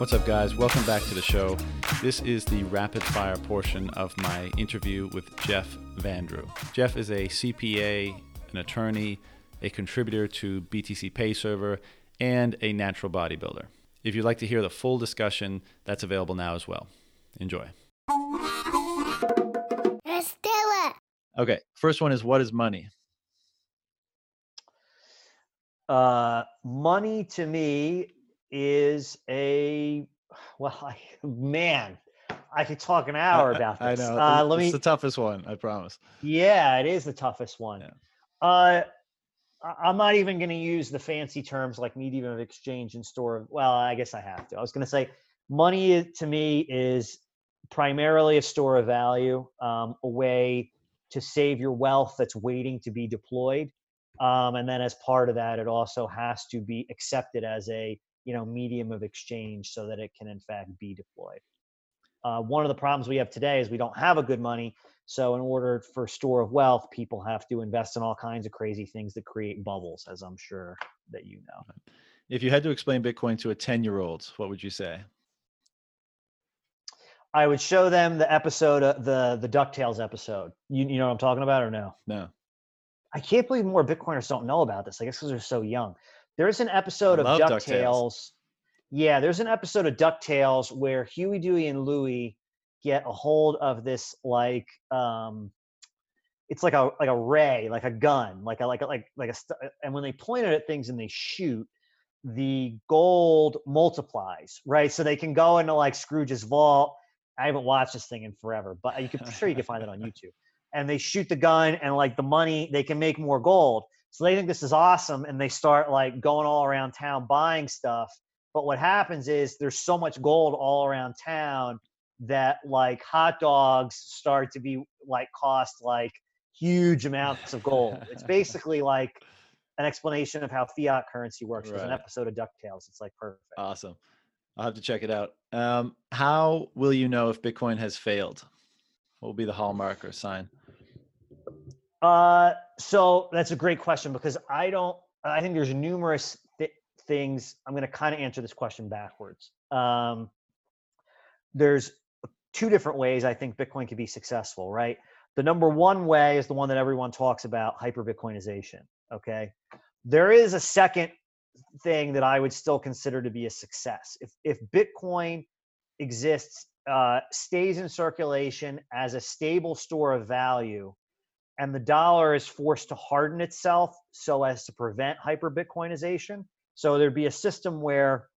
What's up, guys? Welcome back to the show. This is the rapid fire portion of my interview with Jeff Vandrew. Jeff is a CPA, an attorney, a contributor to BTC Pay Server, and a natural bodybuilder. If you'd like to hear the full discussion, that's available now as well. Enjoy. Let's do it. Okay, first one is what is money? Uh, money to me is a well, I, man, I could talk an hour about I this. know. Uh, it's let me. It's the toughest one, I promise. yeah, it is the toughest one. Yeah. Uh, I- I'm not even going to use the fancy terms like medium of exchange and store. of- Well, I guess I have to. I was going to say money to me is primarily a store of value, um, a way to save your wealth that's waiting to be deployed. Um, and then as part of that, it also has to be accepted as a you know medium of exchange so that it can in fact be deployed. Uh, one of the problems we have today is we don't have a good money. So in order for store of wealth, people have to invest in all kinds of crazy things that create bubbles, as I'm sure that you know. If you had to explain Bitcoin to a 10 year old, what would you say? I would show them the episode, uh, the the Ducktales episode. You you know what I'm talking about or no? No. I can't believe more Bitcoiners don't know about this. I guess because they're so young. There's an episode of DuckTales. DuckTales. Yeah, there's an episode of DuckTales where Huey, Dewey, and Louie get a hold of this like um it's like a like a ray, like a gun, like a like a like like a st- and when they point it at things and they shoot, the gold multiplies, right? So they can go into like Scrooge's vault. I haven't watched this thing in forever, but you can I'm sure you can find it on YouTube. And they shoot the gun and like the money, they can make more gold. So they think this is awesome and they start like going all around town buying stuff. But what happens is there's so much gold all around town that like hot dogs start to be like cost like huge amounts of gold. It's basically like an explanation of how fiat currency works. There's an episode of DuckTales. It's like perfect. Awesome. I'll have to check it out. Um, how will you know if Bitcoin has failed? What will be the hallmark or sign? Uh, so that's a great question because I don't. I think there's numerous th- things. I'm going to kind of answer this question backwards. Um, there's two different ways I think Bitcoin could be successful. Right. The number one way is the one that everyone talks about: hyper Bitcoinization. Okay. There is a second thing that I would still consider to be a success. If if Bitcoin exists, uh, stays in circulation as a stable store of value and the dollar is forced to harden itself so as to prevent hyper Bitcoinization. So there'd be a system where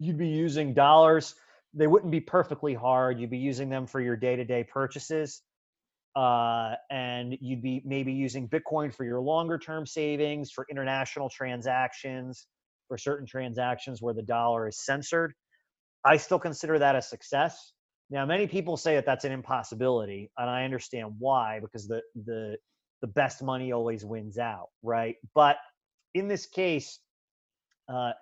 you'd be using dollars. They wouldn't be perfectly hard. You'd be using them for your day to day purchases. Uh, and you'd be maybe using Bitcoin for your longer term savings, for international transactions, for certain transactions where the dollar is censored. I still consider that a success. Now, many people say that that's an impossibility, and I understand why because the the the best money always wins out, right? But in this case, uh,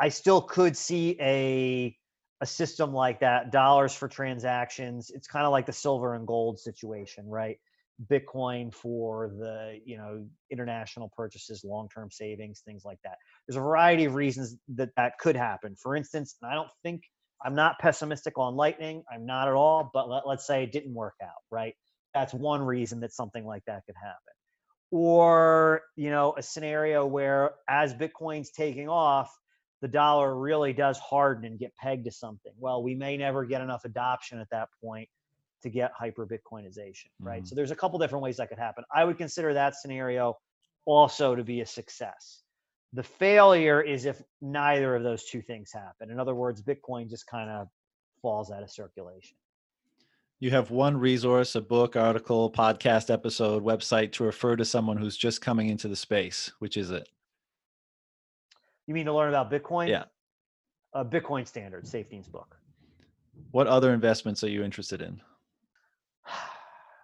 I still could see a a system like that, dollars for transactions. It's kind of like the silver and gold situation, right? Bitcoin for the you know international purchases, long term savings, things like that. There's a variety of reasons that that could happen. For instance, and I don't think I'm not pessimistic on Lightning. I'm not at all. But let, let's say it didn't work out, right? That's one reason that something like that could happen. Or, you know, a scenario where as Bitcoin's taking off, the dollar really does harden and get pegged to something. Well, we may never get enough adoption at that point to get hyper Bitcoinization, right? Mhm. So there's a couple different ways that could happen. I would consider that scenario also to be a success. The failure is if neither of those two things happen. In other words, Bitcoin just kind of falls out of circulation. You have one resource, a book, article, podcast episode, website to refer to someone who's just coming into the space. Which is it? You mean to learn about Bitcoin? Yeah. Uh, Bitcoin Standard, Saifedean's book. What other investments are you interested in?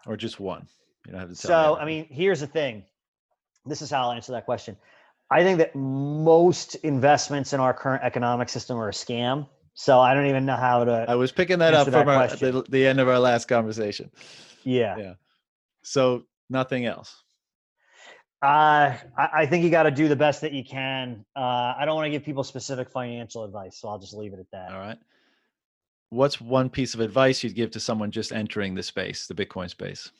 Or just one? You don't have to tell. me So, I mean, here's the thing. This is how I'll answer that question. I think that most investments in our current economic system are a scam. So I don't even know how to. I was picking that up answer that from our, the, the end of our last conversation. yeah. Yeah. So nothing else. Uh, I, I think you got to do the best that you can. Uh, I don't want to give people specific financial advice, so I'll just leave it at that. All right. What's one piece of advice you'd give to someone just entering the space, the Bitcoin space?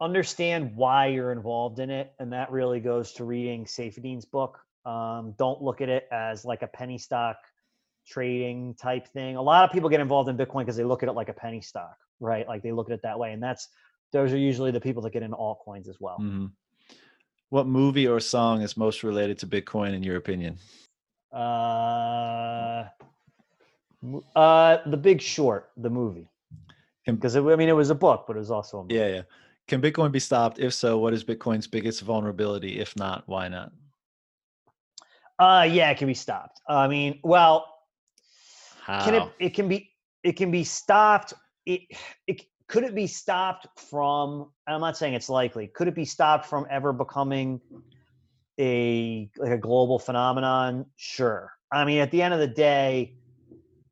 Understand why you're involved in it, and that really goes to reading Saifedean's book. Um, don't look at it as like a penny stock trading type thing. A lot of people get involved in Bitcoin because they look at it like a penny stock, right? Like they look at it that way, and that's those are usually the people that get into altcoins as well. Mm-hmm. What movie or song is most related to Bitcoin in your opinion? Uh, uh, The Big Short, the movie. Because I mean, it was a book, but it was also a movie. Yeah, yeah. Can Bitcoin be stopped? If so, what is Bitcoin's biggest vulnerability? If not, why not? Uh, yeah, it can be stopped. I mean, well, How? can it? It can be. It can be stopped. It, it could it be stopped from? I'm not saying it's likely. Could it be stopped from ever becoming a like a global phenomenon? Sure. I mean, at the end of the day,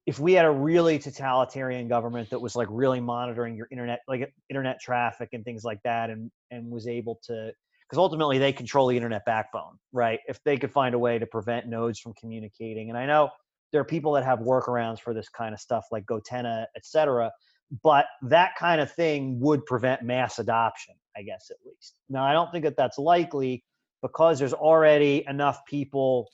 if we had a really totalitarian government that was like really monitoring your internet, like internet traffic and things like that, and and was able to, because ultimately they control the internet backbone, right? If they could find a way to prevent nodes from communicating, and I know there are people that have workarounds for this kind of stuff, like Gotenna, et cetera but that kind of thing would prevent mass adoption i guess at least now i don't think that that's likely because there's already enough people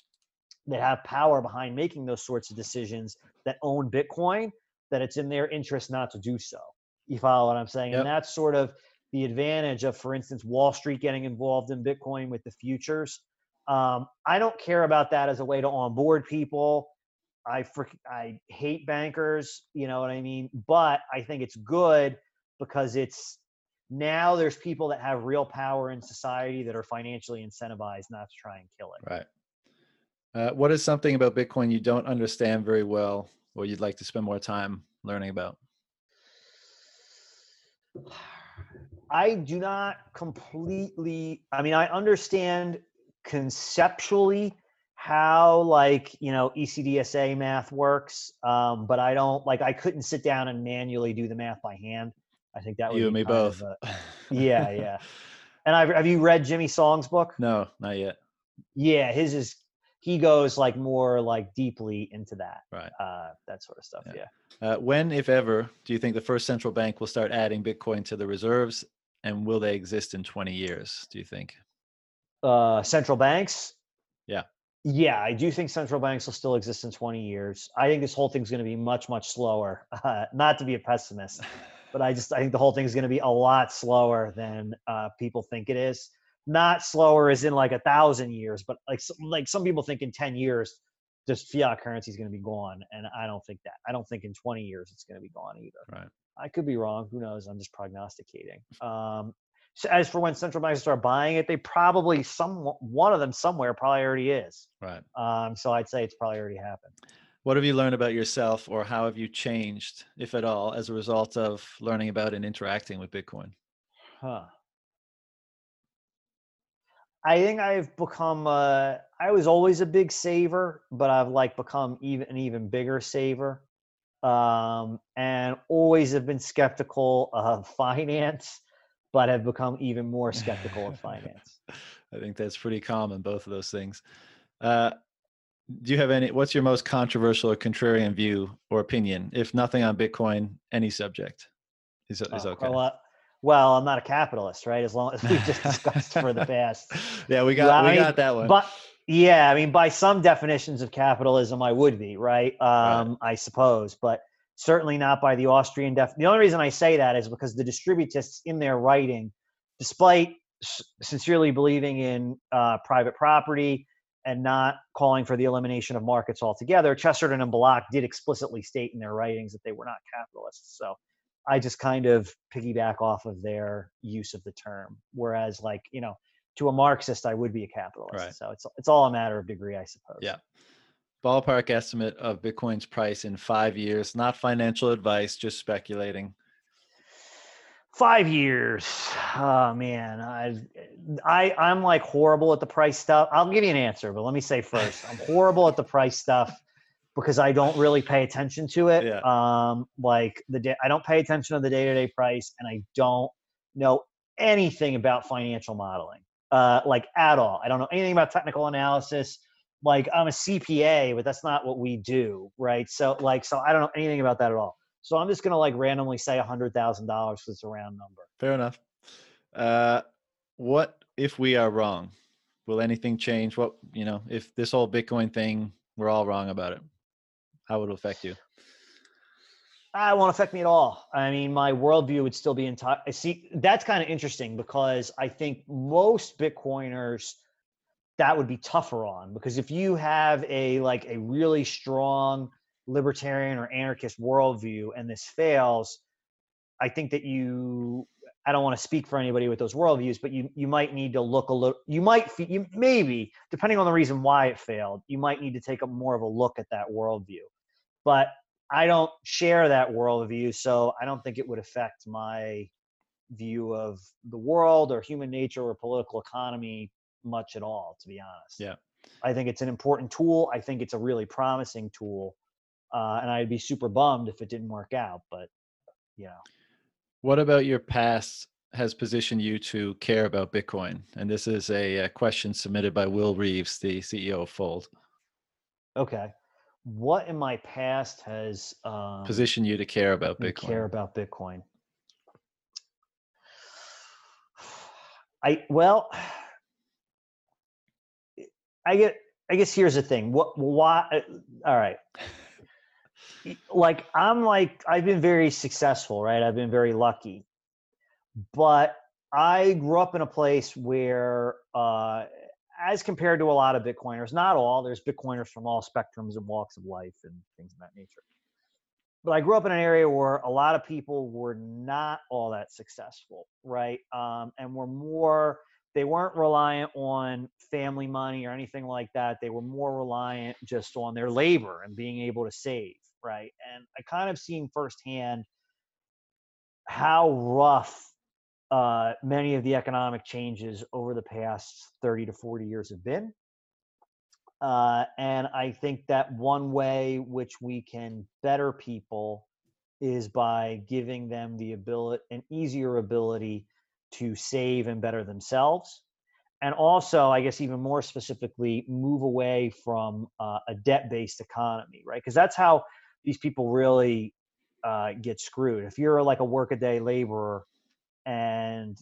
that have power behind making those sorts of decisions that own bitcoin that it's in their interest not to do so you follow what i'm saying Yep. and that's sort of the advantage of for instance wall street getting involved in bitcoin with the futures um, i don't care about that as a way to onboard people I frick, I hate bankers, you know what I mean? But I think it's good because it's now there's people that have real power in society that are financially incentivized not to try and kill it. Right. Uh, what is something about Bitcoin you don't understand very well, or you'd like to spend more time learning about? I do not completely I mean I understand conceptually how like you know ECDSA math works, um, but I don't like I couldn't sit down and manually do the math by hand. I think that would you be and me both. a- yeah, yeah. And I've, have you read Jimmy Song's book? no, not yet. Yeah, his is he goes like more like deeply into that, Right. uh, that sort of stuff. Yeah. Yeah. Uh, when, if ever, do you think the first central bank will start adding Bitcoin to the reserves, and will they exist in 20 years? Do you think? Uh, central banks. Yeah. Yeah, I do think central banks will still exist in 20 years. I think this whole thing's going to be much, much slower. Uh, not to be a pessimist, but I just I think the whole thing is going to be a lot slower than uh, people think it is. Not slower as in like a thousand years, but like some, like some people think in 10 years, just fiat currency is going to be gone, and I don't think that. I don't think in 20 years it's going to be gone either. Right. I could be wrong. Who knows? I'm just prognosticating. Um, so as for when central banks start buying it, they probably some one of them somewhere probably already is. Right. Um, so I'd say it's probably already happened. What have you learned about yourself, or how have you changed, if at all, as a result of learning about and interacting with Bitcoin? Huh. I think I've become. Uh, I was always a big saver, but I've like become even an even bigger saver, um, and always have been skeptical of finance, but have become even more skeptical of finance. I think that's pretty common, both of those things. Uh, do you have any? What's your most controversial or contrarian view or opinion? If nothing on Bitcoin, any subject is, is Oh, okay. Uh, well, I'm not a capitalist, right? As long as we just discussed for the past. yeah, we got Well, I we mean, got that one. But yeah, I mean, by some definitions of capitalism, I would be right. Um, I suppose, but certainly not by the Austrian def. The only reason I say that is because the distributists in their writing, despite s- sincerely believing in uh, private property and not calling for the elimination of markets altogether, Chesterton and Belloc did explicitly state in their writings that they were not capitalists. So I just kind of piggyback off of their use of the term. Whereas, like you know, to a Marxist, I would be a capitalist. Right. So it's it's all a matter of degree, I suppose. Yeah. Ballpark estimate of Bitcoin's price in five years, not financial advice, just speculating. Five years. Oh man, I, I I'm like horrible at the price stuff. I'll give you an answer, but let me say first, I'm horrible at the price stuff because I don't really pay attention to it. Yeah. Um, like the day, I don't pay attention to the day to day price, and I don't know anything about financial modeling. uh, like at all. I don't know anything about technical analysis. Like I'm a CPA, but that's not what we do, right? So like, so I don't know anything about that at all. So I'm just gonna like randomly say a hundred thousand dollars because it's a round number. Fair enough. Uh, what if we are wrong? Will anything change? What you know, if this whole Bitcoin thing, we're all wrong about it, how would it affect you? Ah, it won't affect me at all. I mean, my worldview would still be entire. I see that's kind of interesting because I think most Bitcoiners that would be tougher on because if you have a like a really strong libertarian or anarchist worldview and this fails, I think that you I don't want to speak for anybody with those worldviews, but you you might need to look a little. You might you maybe depending on the reason why it failed, you might need to take a more of a look at that worldview. But I don't share that worldview, so I don't think it would affect my view of the world or human nature or political economy much at all. To be honest, yeah, I think it's an important tool. I think it's a really promising tool, uh, and I'd be super bummed if it didn't work out. But you know. What about your past has positioned you to care about Bitcoin? And this is a, a question submitted by Will Reeves, the CEO of Fold. Okay. What in my past has um, positioned you to care about Bitcoin? Care about Bitcoin. I well, I get. I guess here's the thing. What? Why? Uh, all right like I'm like I've been very successful, right? I've been very lucky. But I grew up in a place where uh as compared to a lot of Bitcoiners, not all, there's Bitcoiners from all spectrums and walks of life and things of that nature. But I grew up in an area where a lot of people were not all that successful, right? Um, and were more, they weren't reliant on family money or anything like that. They were more reliant just on their labor and being able to save right? And I kind of seen firsthand how rough uh, many of the economic changes over the past 30 to 40 years have been. Uh, and I think that one way which we can better people is by giving them the ability, an easier ability to save and better themselves. And also, I guess even more specifically, move away from uh, a debt based economy, right? Because that's how these people really uh, get screwed. If you're like a workaday laborer and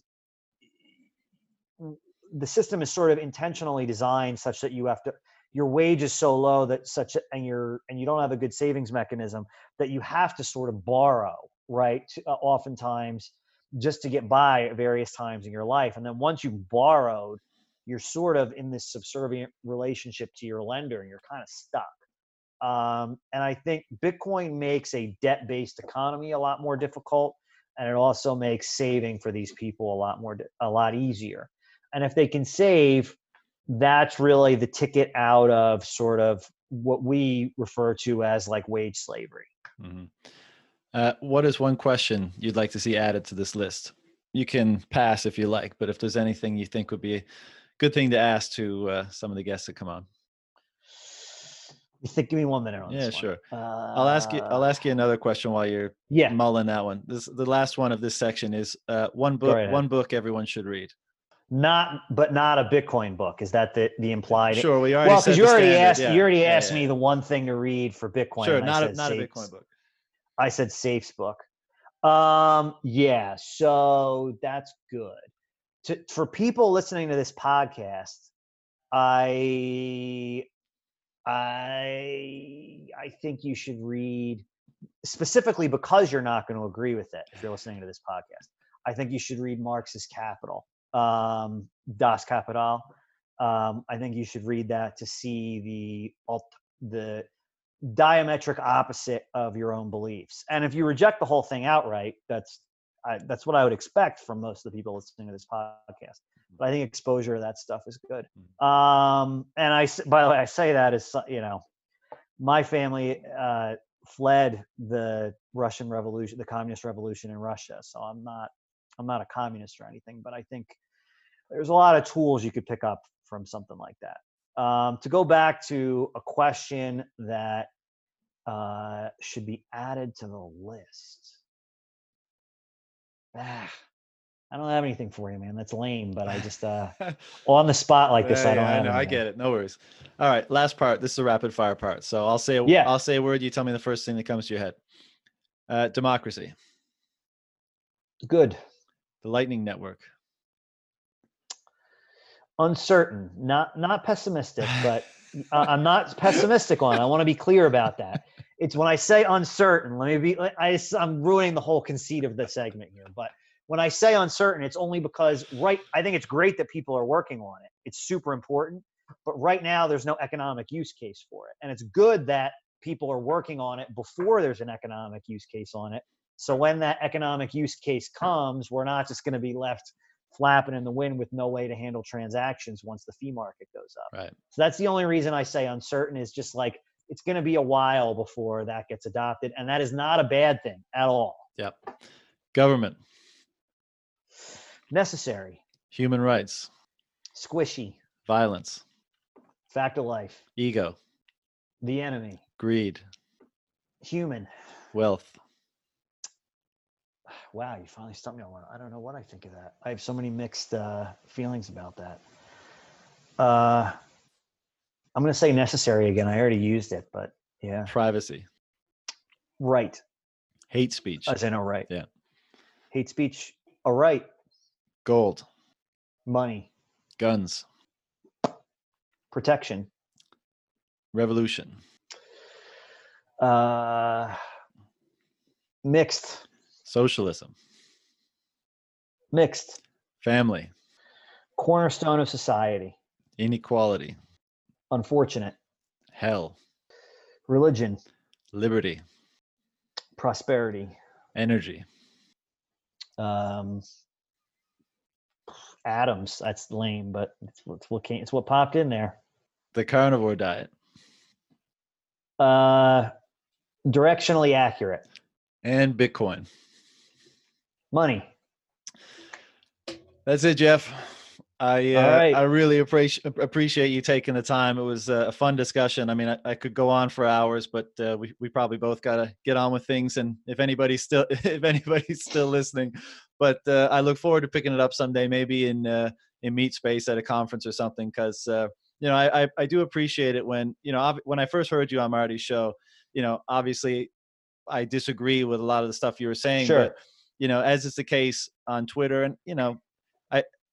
the system is sort of intentionally designed such that you have to your wage is so low that such and you're and you don't have a good savings mechanism that you have to sort of borrow right uh, oftentimes just to get by at various times in your life and then once you've borrowed you're sort of in this subservient relationship to your lender and you're kind of stuck um, and I think Bitcoin makes a debt based economy a lot more difficult. And it also makes saving for these people a lot more, a lot easier. And if they can save, that's really the ticket out of sort of what we refer to as like wage slavery. Mm-hmm. Uh, what is one question you'd like to see added to this list? You can pass if you like, but if there's anything you think would be a good thing to ask to uh, some of the guests that come on. You think? Give me one minute on yeah, sure. Uh, I'll ask you. I'll ask you another question while you're yeah mulling that one. This the last one of this section is uh, one book. One book everyone should read. Not, but not a Bitcoin book. Is that the the implied? Sure, we already. Well, because you, yeah. you already asked. You already asked me the one thing to read for Bitcoin. Sure, not a not a Bitcoin book. I said Safe's book. Um, yeah, so that's good. To, for people listening to this podcast, I I I think you should read specifically because you're not going to agree with it if you're listening to this podcast. I think you should read Marx's Capital, um, Das Kapital. Um, I think you should read that to see the alt, the diametric opposite of your own beliefs. And if you reject the whole thing outright, that's I, that's what I would expect from most of the people listening to this podcast but I think exposure to that stuff is good. Mm. Um, and I, by the way, I say that as you know, my family uh, fled the Russian Revolution, the Communist Revolution in Russia, so I'm not, I'm not a communist or anything, but I think there's a lot of tools you could pick up from something like that. Um, to go back to a question that uh, should be added to the list. Ah, I don't have anything for you, man. That's lame. But I just uh, on the spot like this, Yeah, I don't yeah, have. know, I get it. No worries. All right, last part. This is a rapid fire part. So I'll say a, Yeah. I'll say a word. You tell me the first thing that comes to your head. Uh, democracy, Good. the Lightning Network, Uncertain. Not not pessimistic, but uh, I'm not pessimistic on. it. I want to be clear about that. It's when I say uncertain. Let me be. I, I- I'm ruining the whole conceit of the segment here, but when I say uncertain, it's only because right. I think it's great that people are working on it. It's super important, but right now there's no economic use case for it, and it's good that people are working on it before there's an economic use case on it. So when that economic use case comes, we're not just going to be left flapping in the wind with no way to handle transactions once the fee market goes up. right? So that's the only reason I say uncertain is just like it's going to be a while before that gets adopted, and that is not a bad thing at all. Yep. Government, Necessary, human rights, squishy, violence, fact of life, ego, the enemy, greed, human. wealth, Wow, you finally stumped me on one. I don't know what I think of that. I have so many mixed uh, feelings about that. Uh, I'm going to say necessary again. I already used it, but yeah, privacy, right. hate speech, As in a right. Yeah. Hate speech, a right. Gold, Money, guns, protection. revolution, Uh, mixed, socialism, mixed. family, Cornerstone of society. inequality, Unfortunate. hell, Religion, liberty, prosperity. energy, Um, atoms. That's lame, but it's, it's what came, it's what popped in there. the carnivore diet, Uh, directionally accurate. and Bitcoin. Money. That's it, Jeff. I uh, right. I really appreciate appreciate you taking the time. It was a fun discussion. I mean, I, I could go on for hours, but uh, we we probably both got to get on with things. And if anybody's still if anybody's still listening, but uh, I look forward to picking it up someday, maybe in uh, in meat space at a conference or something. Because uh, you know, I, I I do appreciate it when you know ob- when I first heard you on Marty's show. You know, obviously, I disagree with a lot of the stuff you were saying, Sure. but you know, as is the case on Twitter, and you know,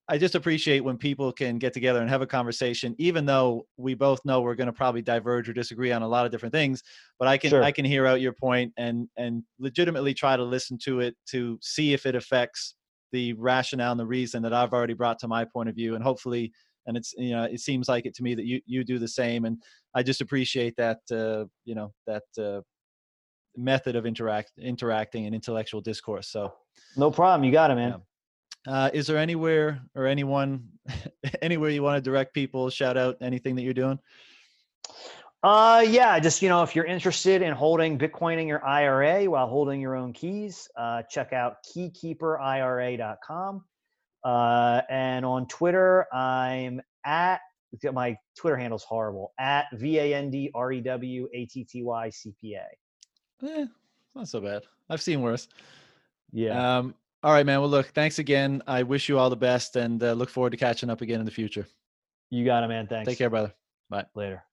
I just appreciate when people can get together and have a conversation, even though we both know we're going to probably diverge or disagree on a lot of different things. But I can Sure. I can hear out your point and and legitimately try to listen to it to see if it affects the rationale and the reason that I've already brought to my point of view, and hopefully. And it's you know it seems like it to me that you you do the same, and I just appreciate that uh, you know that uh, method of interact interacting and intellectual discourse. So No problem. You got it, man. Yeah. Uh, is there anywhere or anyone, anywhere you want to direct people? Shout out anything that you're doing. Uh, yeah, just you know, if you're interested in holding Bitcoin in your IRA while holding your own keys, uh, check out keykeeperira.com. Uh, and on Twitter, I'm at my Twitter handle's horrible at v a n d r e w a t t y c p a. Eh, not so bad. I've seen worse. Yeah, Um, all right, man. Well, look, thanks again. I wish you all the best and uh, look forward to catching up again in the future. you got it, man. Thanks. Take care, brother. Bye. Later.